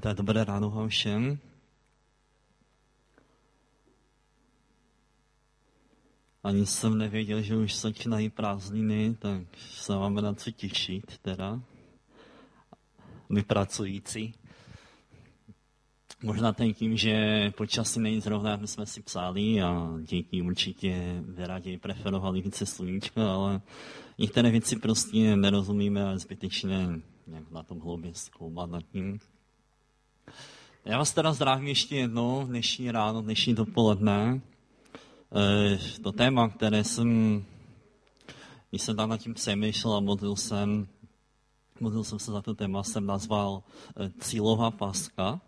Tak dobré ráno vám všem. Ani jsem nevěděl, že už začínají prázdniny, tak se máme na co těšit teda. My pracující. Možná ten tím, že počasí není zrovna, jak jsme si psali a děti určitě raději preferovali více sluníčka, ale některé věci prostě nerozumíme a nějak na tom hloubě zkoumat nad tím. Já vás teda zdravím ještě jednou, dnešní ráno, dnešní dopoledne. E, to téma, které jsem, když jsem tam nad tím přemýšlel a modlil jsem, modlil jsem se za to téma, jsem nazval e, Cílová páska.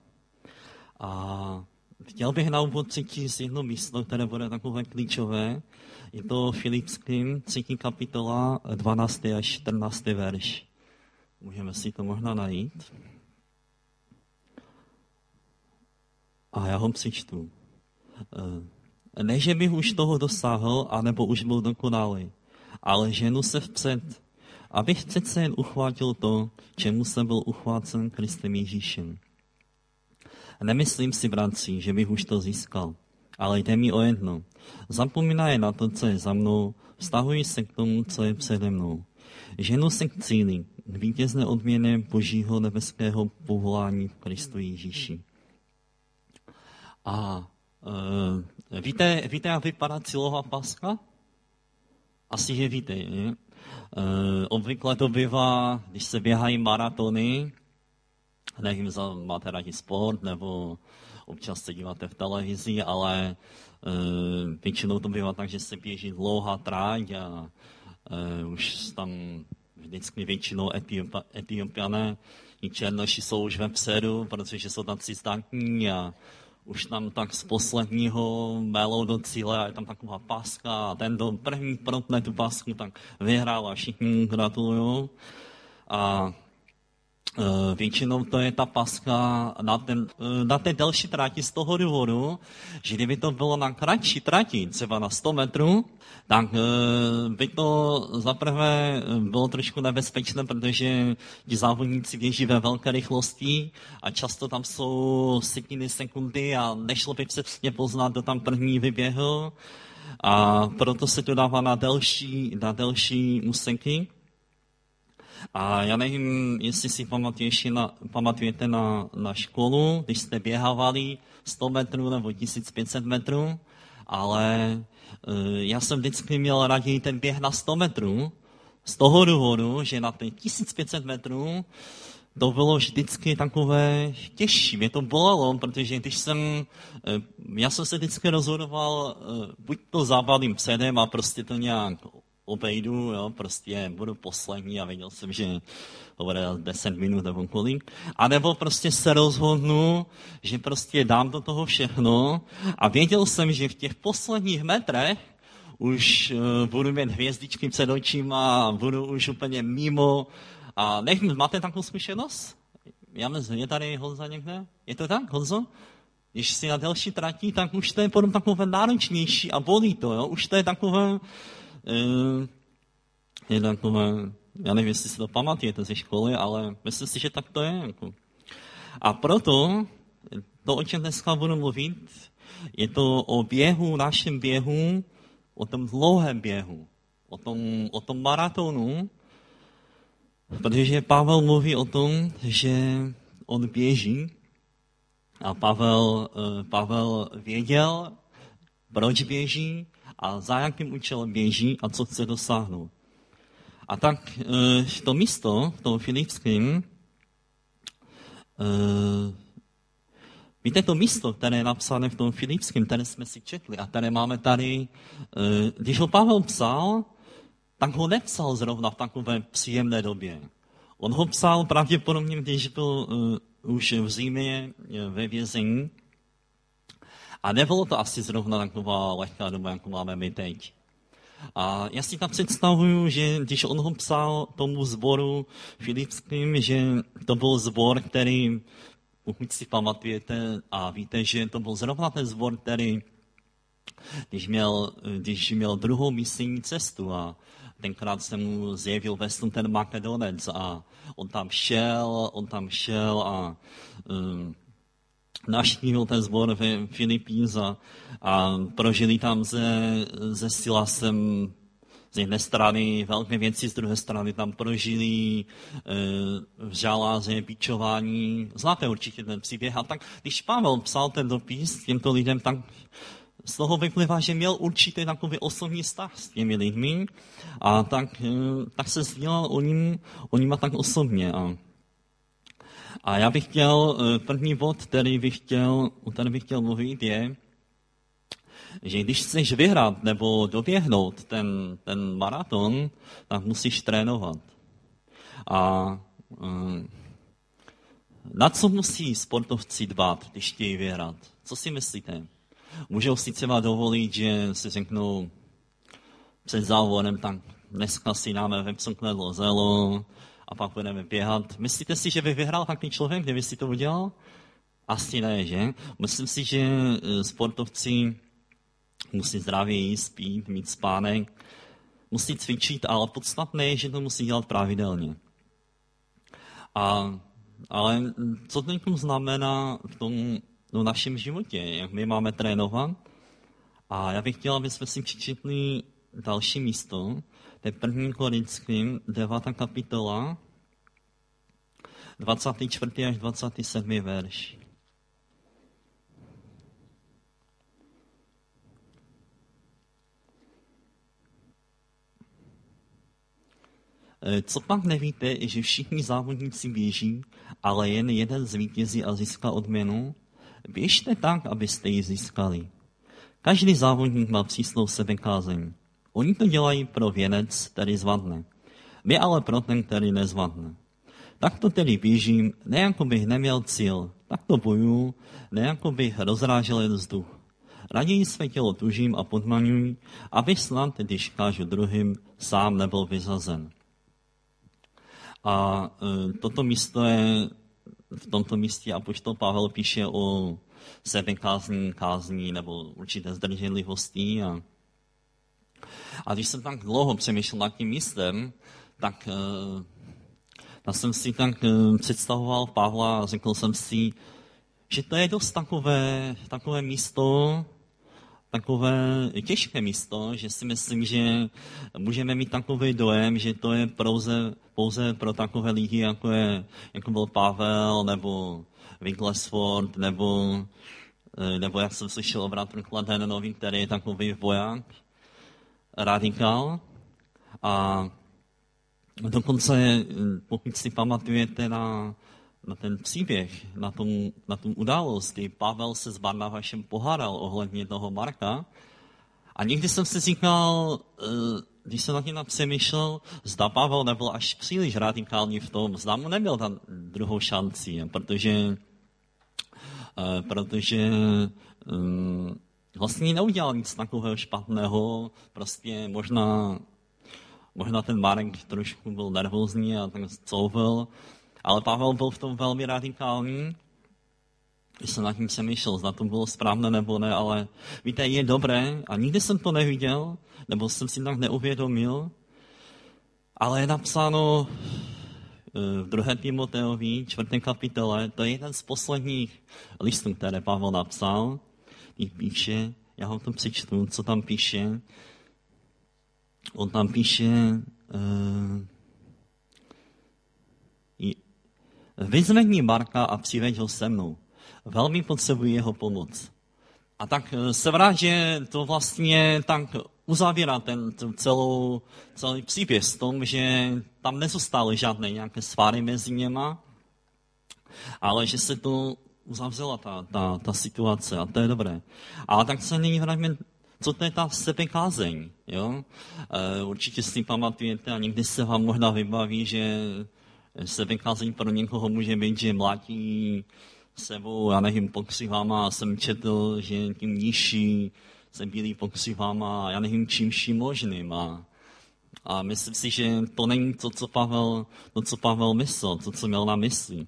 A chtěl bych na úvod přečíst jedno místo, které bude takové klíčové. Je to Filipským, 3. kapitola, 12. až 14. verš. Můžeme si to možná najít. A já ho přečtu. Eh, ne, že bych už toho dosáhl, anebo už byl dokonalý, ale ženu se vpřed, abych přece jen uchvátil to, čemu jsem byl uchvácen Kristem Ježíšem. Nemyslím si, bratři, že bych už to získal, ale jde mi o jedno. Zapomínaje na to, co je za mnou, vztahuji se k tomu, co je přede mnou. Ženu se k cíli, k vítězné odměně Božího nebeského povolání v Kristu Ježíši. A e, víte, víte, jak vypadá cílová paska? Asi, že víte. Ne? E, obvykle to bývá, když se běhají maratony, nevím, za máte rádi sport, nebo občas se díváte v televizi, ale e, většinou to bývá tak, že se běží dlouhá tráť a e, už tam vždycky většinou Etiopiané i černoši jsou už vepředu, protože jsou tam cizantní a už tam tak z posledního melou do cíle a je tam taková paska a ten, do první protne tu pasku, tak vyhrál a všichni gratulují. A Eh, většinou to je ta paska na, ten, eh, na té delší trati z toho důvodu, že kdyby to bylo na kratší trati, třeba na 100 metrů, tak eh, by to zaprvé bylo trošku nebezpečné, protože ti závodníci běží ve velké rychlosti a často tam jsou setiny sekundy a nešlo by přesně poznat, kdo tam první vyběhl. A proto se to dává na delší, na delší úseky. A já nevím, jestli si na, pamatujete na, na školu, když jste běhávali 100 metrů nebo 1500 metrů, ale uh, já jsem vždycky měl raději ten běh na 100 metrů, z toho důvodu, že na ten 1500 metrů to bylo vždycky takové těžší. Mě to bolelo, protože když jsem, eh, já jsem se vždycky rozhodoval, eh, buď to zábalím předem a prostě to nějak obejdu, jo, prostě budu poslední a věděl jsem, že to bude 10 minut nebo kolik. A nebo prostě se rozhodnu, že prostě dám do toho všechno a věděl jsem, že v těch posledních metrech už uh, budu mít hvězdičky před očima a budu už úplně mimo. A nevím, máte takovou zkušenost? Já myslím, je tady Honza někde? Je to tak, Honzo? Když si na delší trati, tak už to je potom takové náročnější a bolí to, jo? Už to je takové, Eh, je takové, já nevím, jestli si to pamatujete ze školy, ale myslím si, že tak to je. Jako. A proto to, o čem dneska budu mluvit, je to o běhu, našem běhu, o tom dlouhém běhu, o tom, o tom maratonu, protože Pavel mluví o tom, že on běží a Pavel, eh, Pavel věděl, proč běží, a za jakým účelem běží a co chce dosáhnout. A tak e, to místo v tom Filipském, e, víte to místo, které je napsané v tom Filipském, které jsme si četli a které máme tady, e, když ho Pavel psal, tak ho nepsal zrovna v takové příjemné době. On ho psal pravděpodobně, když byl už v zimě ve vězení, a nebylo to asi zrovna taková lehká doba, jako máme my teď. A já si tam představuju, že když on ho psal tomu zboru filipským, že to byl zbor, který, pokud si pamatujete a víte, že to byl zrovna ten zbor, který, když měl, když měl druhou misijní cestu a tenkrát se mu zjevil ve ten Makedonec a on tam šel, on tam šel a naštívil ten zbor ve Filipíns a, a prožili tam se, se Silasem z jedné strany velké věci, z druhé strany tam prožili e, v žaláře, pičování. Znáte určitě ten příběh. A tak, když Pavel psal ten dopis těmto lidem, tak z toho vyplývá, že měl určitý takový osobní vztah s těmi lidmi a tak, e, tak se sdílel o ním, o nima tak osobně. A, a já bych chtěl, e, první bod, který bych chtěl, o který bych chtěl mluvit, je, že když chceš vyhrát nebo doběhnout ten, ten maraton, tak musíš trénovat. A um, na co musí sportovci dbát, když chtějí vyhrát? Co si myslíte? Můžou si třeba dovolit, že si řeknou před závodem, tak dneska si dáme vepsokledlo zelo a pak budeme běhat. Myslíte si, že by vyhrál takový člověk, kdyby si to udělal? Asi ne, že? Myslím si, že eh, sportovci musí zdravě jíst, spít, mít spánek, musí cvičit, ale podstatné je, že to musí dělat pravidelně. A, ale co to znamená v tom no, našem životě, jak my máme trénovat? A já bych chtěl, aby jsme si přečetli další místo, to je první Korinským, 9. kapitola, 24. až 27. verš. Eh, co pak nevíte, že všichni závodníci běží, ale jen jeden zvítězí a získá odměnu? Běžte tak, abyste ji získali. Každý závodník má přísnou sebekázeň. Oni to dělají pro věnec, který zvadne. My ale pro ten, který nezvadne. Tak to tedy běžím, ne jako bych neměl cíl, tak to bojuju, ne jako bych rozrážel jen vzduch. Raději své tělo tužím a podmaňuji, aby snad, když kážu druhým, sám nebyl vyzazen. A e, toto místo je, v tomto místě apoštol Pavel píše o sebekázní, kázní nebo určité zdrženlivosti. A, a když jsem tak dlouho přemýšlel nad tím místem, tak, e, tak jsem si tak e, představoval Pavla a řekl jsem si, že to je dost takové, takové místo, takové těžké místo, že si myslím, že můžeme mít takový dojem, že to je pouze, pouze pro takové lidi, jako, je, jako byl Pavel, nebo Wigglesford, nebo, eh, nebo jak jsem slyšel o bratru Kladenovi, který je takový voják, radikál. A dokonce, pokud si pamatujete na na ten příběh, na, tom, na tom událost, kdy Pavel se s Barnavašem pohádal ohledně toho Marka. A někdy jsem si říkal, eh, když jsem na tím přemýšlel, zda Pavel nebyl až příliš radikální v tom, zda mu neměl tam druhou šanci, protože, eh, protože vlastně neudělal nic takového špatného, prostě možná, možná ten Marek trošku byl nervózní a tak couvil, ale Pavel byl v tom velmi radikální. Když jsem nad tím přemýšlel, zda to bylo správné nebo ne, ale víte, je dobré, a nikdy jsem to neviděl, nebo jsem si tak neuvědomil, ale je napsáno eh, v 2. Timoteovi, 4. kapitole, to je jeden z posledních listů, které Pavel napsal, píše, já ho to přečtu, co tam píše. On tam píše, uh, Vyzvedni Marka a přiveď ho se mnou. Velmi potřebuji jeho pomoc. A tak eh, se vrát, že to vlastně tak uzavírá ten, celou, celý příběh s tom, že tam nezůstaly žádné nějaké sváry mezi něma, ale že se to uzavřela ta, ta, ta situace a to je dobré. Ale tak se nyní vrátíme, co to je ta sebekázeň. Jo? E, určitě si pamatujete a někdy se vám možná vybaví, že sebekázeň pro někoho může být, že mlátí sebou, já nevím, pokřivama jsem četl, že tím nižší se bílí pokřivama, já nevím, čím vším možným. A, a myslím si, že to není to, co Pavel, to, co Pavel myslel, to, co měl na mysli.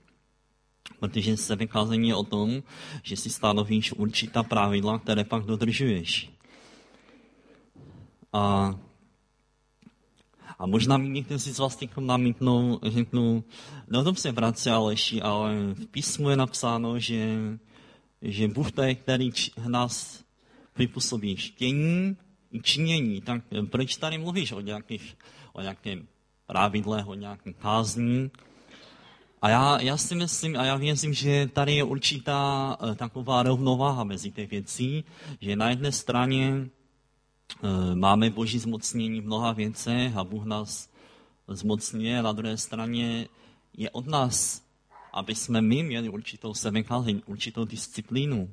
Protože sebekázení je o tom, že si stanovíš určitá pravidla, které pak dodržuješ. A A možná mi někteří z vás teď namítnou, řeknou, no dobře, bratře Aleši, ale v písmu je napsáno, že, že Bůh to je, který nás vypůsobí štění i činění. Tak proč tady mluvíš o nějakých, o nějakém pravidle, o nějakém kázní? A já, já si myslím a já věřím, že tady je určitá uh, taková rovnováha mezi těch věcí, že na jedné straně máme boží zmocnění v mnoha věcech a Bůh nás zmocňuje, na druhé straně je od nás, aby jsme my měli určitou sebekázeň, určitou disciplínu.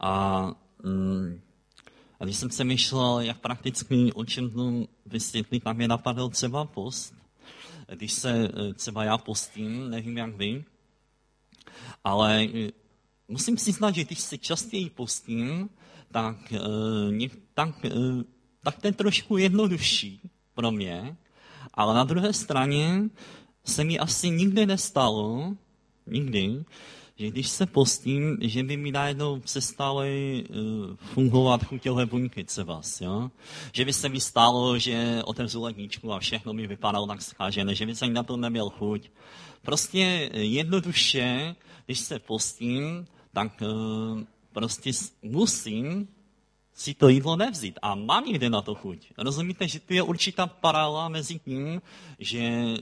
A, um, a když jsem se myšlel, jak prakticky o čem vysvětlit, tak mě napadl třeba post, když se eh, třeba já postím, nevím jak vy, ale eh, musím přiznat, že když se častěji postím, tak, eh, tak, tak to je trošku jednodušší pro mě, ale na druhé straně se mi asi nikdy nestalo, nikdy, že když se postím, že by mi najednou přestaly uh, fungovat chuťové buňky třeba, jo? Že by se mi stalo, že otevřu ledničku a všechno mi vypadalo tak zkážené, že by se na to neměl chuť. Prostě jednoduše, když se postím, tak uh, prostě musím si to jídlo nevzít. A mám někde na to chuť. Rozumíte, že tu je určitá paralela mezi tím, že,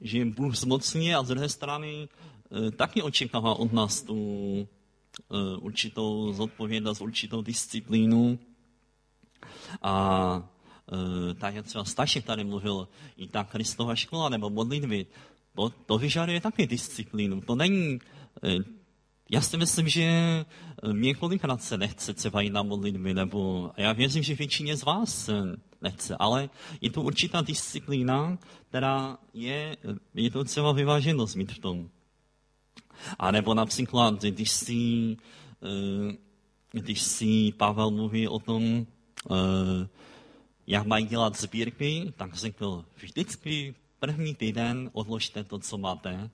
že Bůh zmocní a z druhé strany Eh, taky očekává od nás tu eh, určitou zodpovědnost, určitou disciplínu. A eh, tak jak třeba Stašek tady mluvil, i ta Kristova škola nebo modlitby, to, to vyžaduje taky disciplínu. To není, já si myslím, že několikrát se nechce třeba jít na modlitby, nebo já věřím, že většině z vás nechce, ale je to určitá disciplína, která je, je to třeba vyváženost mít v tom. A nebo například, když si, eh, když si Pavel mluví o tom, eh, jak mají dělat sbírky, tak řekl, vždycky první týden odložte to, co máte,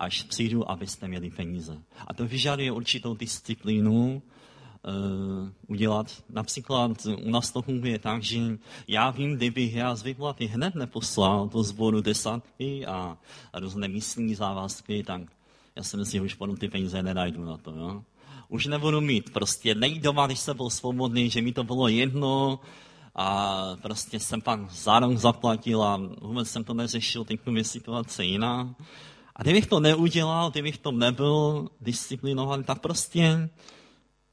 až přijdu, abyste měli peníze. A to vyžaduje určitou disciplínu, uh, udělat. Například u nás to funguje tak, že já vím, kdybych já z vyplaty hned neposlal do sboru desátky a, a různé místní závazky, tak já si myslím, že už potom ty peníze nenajdu na to. Jo? Už nebudu mít. Prostě nejít doma, když jsem byl svobodný, že mi to bylo jedno a prostě jsem pak zároveň zaplatil a vůbec jsem to neřešil, teď je situace jiná. A kdybych to neudělal, kdybych to nebyl disciplinovaný, tak prostě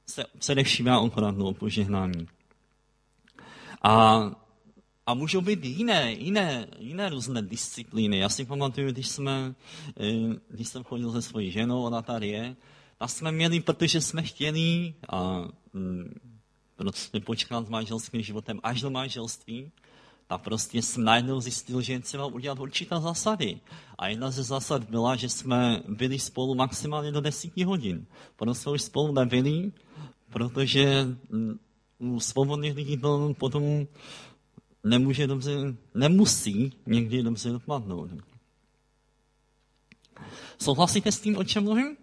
se především já okradnu o požehnání. A a můžou být jiné, jiné, jiné různé disciplíny. Já si pamatuju, když, jsme, eh, když jsem chodil se svojí ženou, ona tady je, tak jsme měli, protože jsme chtěli a mm, prostě počkat s manželským životem až do manželství, tak prostě jsem najednou zjistil, že je třeba udělat určité zásady. A jedna ze zásad byla, že jsme byli spolu maximálně do desíti hodin. Potom jsme už spolu nebyli, protože mm, u svobodných lidí to potom nemůže dobře, nemusí někdy dobře dopadnout. Souhlasíte s tím, o čem mluvím?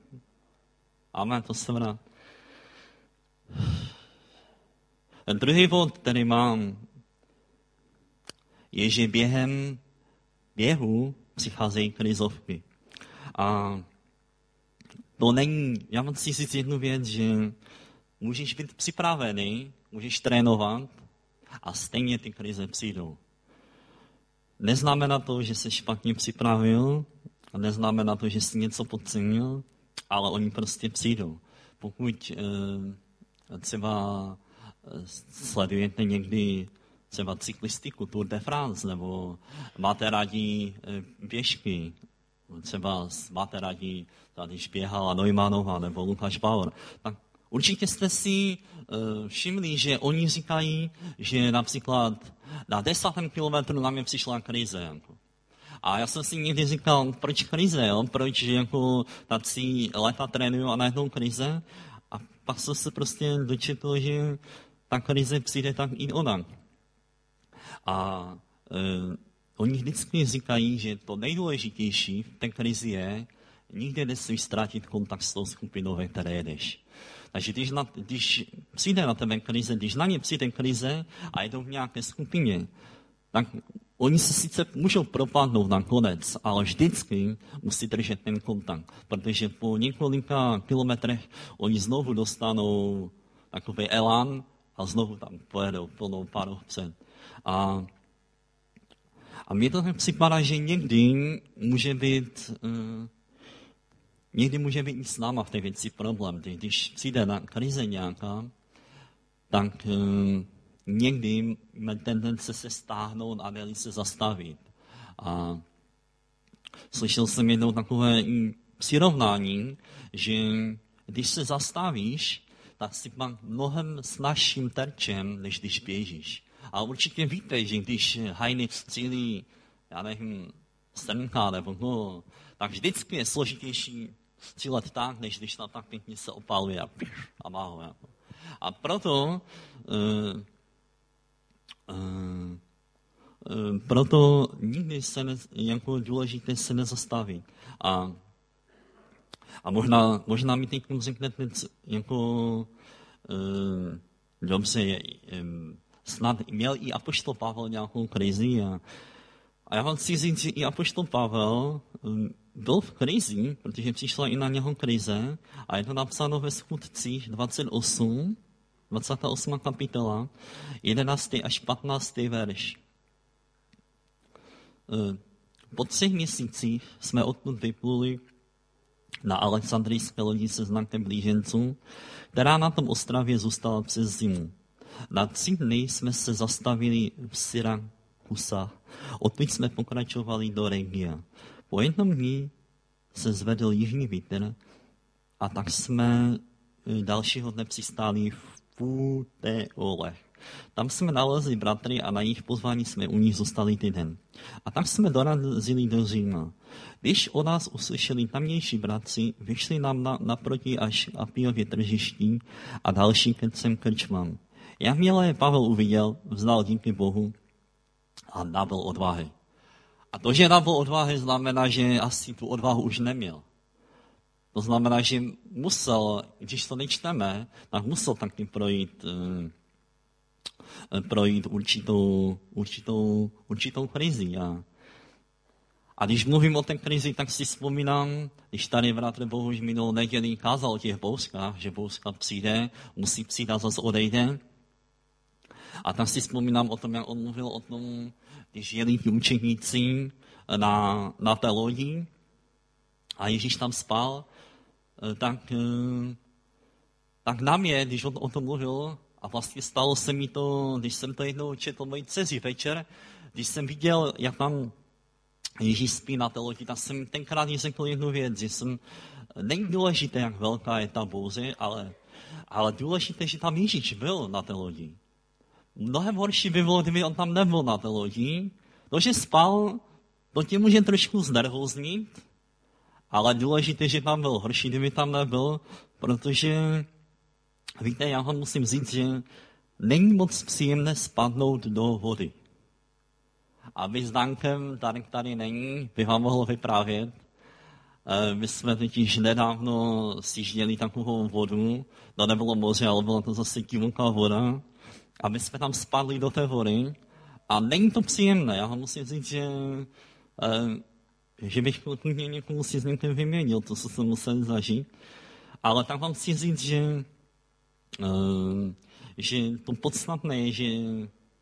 Amen, to jsem rád. Druhý bod, který mám, je, že během běhu přicházejí krizovky. A to není, já mám si říct jednu věc, že můžeš být připravený, můžeš trénovat, a stejně ty krize přijdou. Neznamená to, že se špatně připravil, a neznamená to, že jsi něco podcenil, ale oni prostě přijdou. Pokud e, třeba eh, sledujete někdy třeba cyklistiku, Tour de France, nebo máte rádi e, běžky, třeba máte rádi, když běhala Neumannova nebo Lukáš Bauer, tak Určitě jste si uh, všimli, že oni říkají, že například na desátém kilometru na mě přišla krize. A já jsem si někdy říkal, proč krize, jo? proč jako tací leta trénují a najednou krize. A pak jsem se prostě dočetl, že ta krize přijde tak i ona. A uh, oni vždycky říkají, že to nejdůležitější v té krizi je, nikdy nesmíš ztratit kontakt s tou skupinou, ve které jedeš. Takže když, na, když přijde na tebe krize, když na ně přijde krize a jdou v nějaké skupině, tak oni se sice můžou propadnout nakonec, ale vždycky musí držet ten kontakt, protože po několika kilometrech oni znovu dostanou takový elán a znovu tam pojedou plnou pár před. A, a mně to tak připadá, že někdy může být, uh, někdy může být i s náma v té věci problém. Když přijde na krize nějaká, tak uh, někdy máme tendence se stáhnout a se zastavit. A slyšel jsem jednou takové přirovnání, že když se zastavíš, si pak mnohem snažším terčem, než když běžíš. A určitě víte, že když hajny střílí, já nevím, strnka nebo no, tak vždycky je složitější střílet tak, než když tam tak pěkně se opaluje a, a má ho. Jako. A proto uh, uh, proto nikdy se ne, jako důležité se nezastaví. A a možná, možná mi teď řeknete, jako uh, dobře, um, snad měl i Apoštol Pavel nějakou krizi a, a já vám chci říct, že i Apoštol Pavel um, byl v krizi, protože přišla i na něho krize a je to napsáno ve skutcích 28, 28. kapitola, 11. až 15. verš. Po třech měsících jsme odtud vypluli na Alexandrijské lodi se znakem blíženců, která na tom ostravě zůstala přes zimu. Na tři dny jsme se zastavili v Syrakusa. Odtud jsme pokračovali do Regia. Po jednom dní se zvedl jižní vítr a tak jsme eh, dalšího dne přistáli v Puteole. Tam jsme nalezli bratry a na jejich pozvání jsme u nich zůstali týden. A tak jsme dorazili do Říma. Když o nás uslyšeli tamnější bratři, vyšli nám na, naproti až a Apiově tržiští a další kecem krčmám. Jakmile Pavel uviděl, vzdal díky Bohu a nabil odvahy. A to, že nabil odvahy, znamená, že asi tu odvahu už neměl. To znamená, že musel, když to nečteme, tak musel taky projít, eh, projít určitou, určitou, určitou krizi. A, a když mluvím o té krizi, tak si vzpomínám, když tady bratr Bohuž minulou neděli kázal o těch bouskách, že bouska přijde, musí přijít a zase odejde. A tam si vzpomínám o tom, jak on mluvil o tom, když jeli ti učeníci na, na té lodi a Ježíš tam spal, eh, tak, eh, tak na mě, když on o tom mluvil, a vlastně stalo se mi to, když jsem to jednou četl mojí dceři večer, když jsem viděl, jak tam Ježíš spí na té lodi, tak jsem tenkrát řekl jednu věc, že jsem, není důležité, jak velká je ta bouře, ale, ale důležité, že tam Ježíš byl na té lodi. Mnohem horší by bylo, kdyby on tam nebyl na té lodi. To, že spal, to tě může trošku znervoznit, ale důležité, že tam byl horší, kdyby tam nebyl, protože, víte, já vám musím říct, že není moc příjemné spadnout do vody. A vy s Dankem, tady, tady není, by vám mohl vyprávět. Eh, my jsme totiž nedávno sjížděli takovou vodu, to nebylo moře, ale byla to zase divoká voda. A my jsme tam spadli do té vody a není to příjemné. Já vám musím říct, že, eh, že bych klidně někomu si s někým vyměnil to, co jsem musel zažít. Ale tak vám chci říct, že, že to podstatné je, že,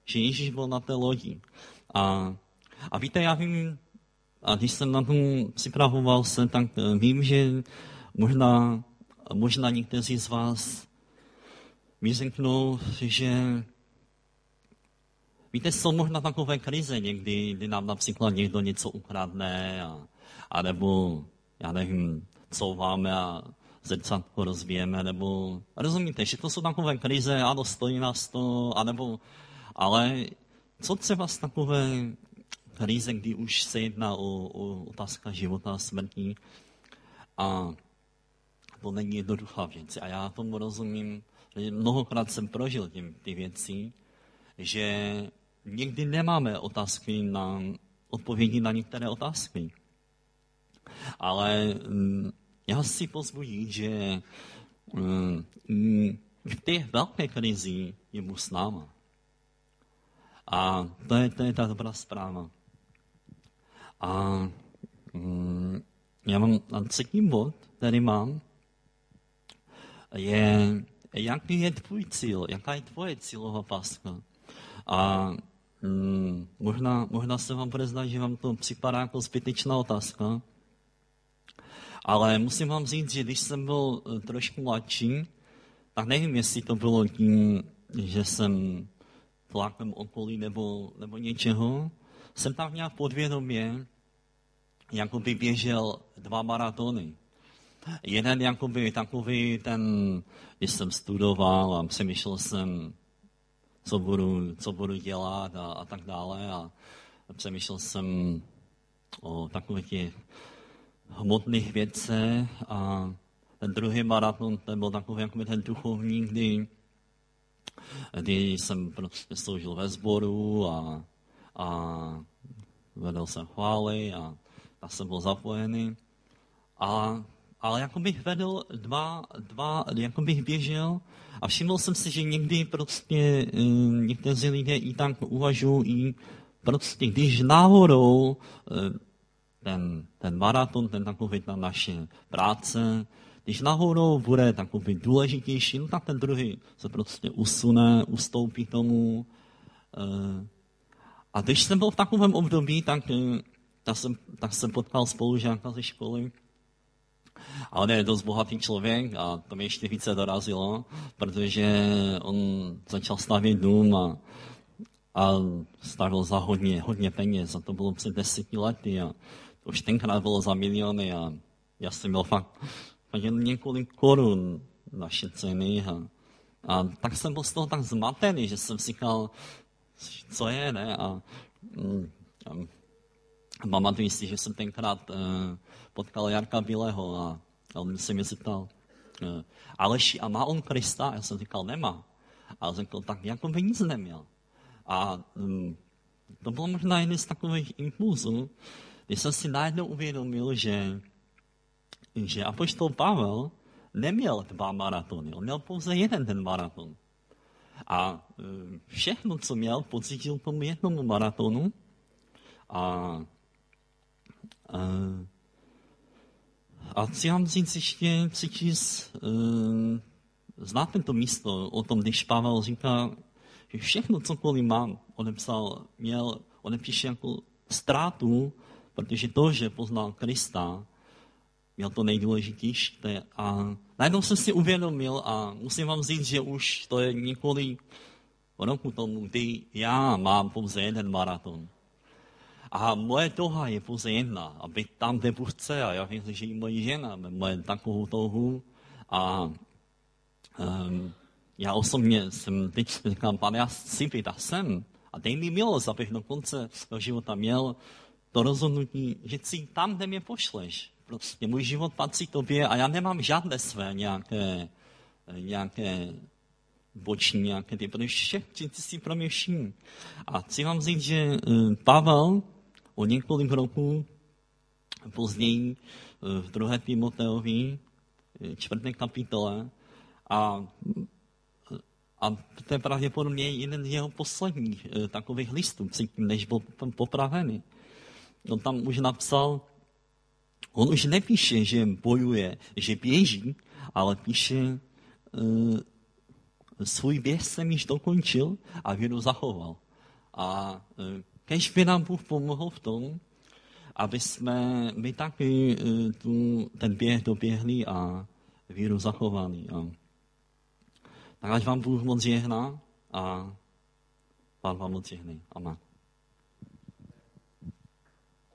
že Ježíš byl na té lodi. A, a víte, já vím, a když jsem na tom připravoval se, tak eh, vím, že možná, možná někteří z vás mi řeknou, že víte, jsou možná takové krize někdy, kdy nám například někdo něco ukradne, a, a nebo, já nevím, couváme a zrcátko rozbijeme, nebo rozumíte, že to jsou takové krize, ano, stojí nás to, anebo, ale co třeba z takové krize, kdy už se jedná o, o otázka života a smrti a to není jednoduchá věc. A já tomu rozumím, že mnohokrát jsem prožil tím, ty věci, že někdy nemáme otázky na odpovědi na některé otázky. Ale mm, já si pozbují, že mm, v té velké krizi je Bůh s náma. A to je, to je ta dobrá zpráva. A mm, já mám a třetí bod, který mám, je, jaký je tvůj cíl, jaká je tvoje cílová páska. A mm, možná, možná se vám bude zdát, že vám to připadá jako zbytečná otázka, ale musím vám říct, že když jsem byl eh, trošku mladší, tak nevím, jestli to bylo tím, že jsem tlakem okolí nebo, nebo něčeho, jsem tam nějak podvědomě jako by běžel dva maratony. Jeden jakoby takový ten, když jsem studoval a přemýšlel jsem, co budu, co budu dělat a, a tak dále a přemýšlel jsem o takových těch hmotných věcech a ten druhý maraton, ten byl takový jako ten duchovní, kdy, kdy jsem prostě sloužil ve sboru a, a vedl jsem chvály a, a jsem byl zapojený. A, ale jako bych vedl dva, dva, jako bych běžel a všiml jsem si, že někdy prostě eh, někteří lidé i tak uvažují, prostě když náhodou eh, ten, ten maraton, ten takový ta naše práce, když nahoru bude takový důležitější, no tak ten druhý se prostě usune, ustoupí tomu. Eh, a když jsem byl v takovém období, tak, eh, tak, jsem, tak jsem potkal spolužáka ze školy. A on je dost bohatý člověk a to mě ještě více dorazilo, protože on začal stavět dům a, a stavil za hodně, hodně peněz. A to bylo před deseti lety a už tenkrát bylo za miliony a já jsem měl fakt, fakt jen několik korun naše ceny a, a tak jsem byl z toho tak zmatený, že jsem si říkal, co je, ne? A, mm, a, a pamatuji si, že jsem tenkrát uh, potkal Jarka Bílého a, a on se mi zeptal, uh, Aleši, a má on Krista? Já jsem říkal, nemá. A on řekl, tak jako by nic neměl. A um, to bylo možná jeden z takových impulzů, když jsem si najednou uvědomil, že, že apoštol Pavel neměl dva maratony, on měl pouze jeden ten maraton. A e, všechno, co měl, pocítil tomu jednomu maratonu. A, a, a chci vám říct ještě přečíst, znáte to místo o tom, když Pavel říká, že všechno, cokoliv mám, odepsal, měl, odepíše jako ztrátu protože to, že poznal Krista, měl to nejdůležitější. A najednou jsem si uvědomil a musím vám říct, že už to je několik roku tomu, kdy já mám pouze jeden maraton. A moje touha je pouze jedna, aby tam, kde Bůh chce, a já vím, že i moje žena má takovou touhu. A um, já osobně jsem teď říkám, pane, já být a jsem. A dej mi milost, abych do konce svého života měl to rozhodnutí, že chci tam, kde mě pošleš. Prostě můj život patří tobě a já nemám žádné své nějaké, nějaké boční nějaké ty, protože všechny ty si pro mě vším. A chci vám říct, že eh, Pavel o několik roků později eh, v druhé Timoteovi, eh, čtvrté kapitole, a, a to je pravděpodobně jeden z jeho posledních takových listů, než byl popravený on tam už napsal, on už nepíše, že bojuje, že běží, ale píše, uh, svůj běh jsem již dokončil a víru zachoval. A uh, kež by nám Bůh pomohl v tom, aby jsme my taky uh, tu, ten běh doběhli a víru zachovali. A, tak ať vám Bůh moc žehná a Pán vám moc žehný. Amen.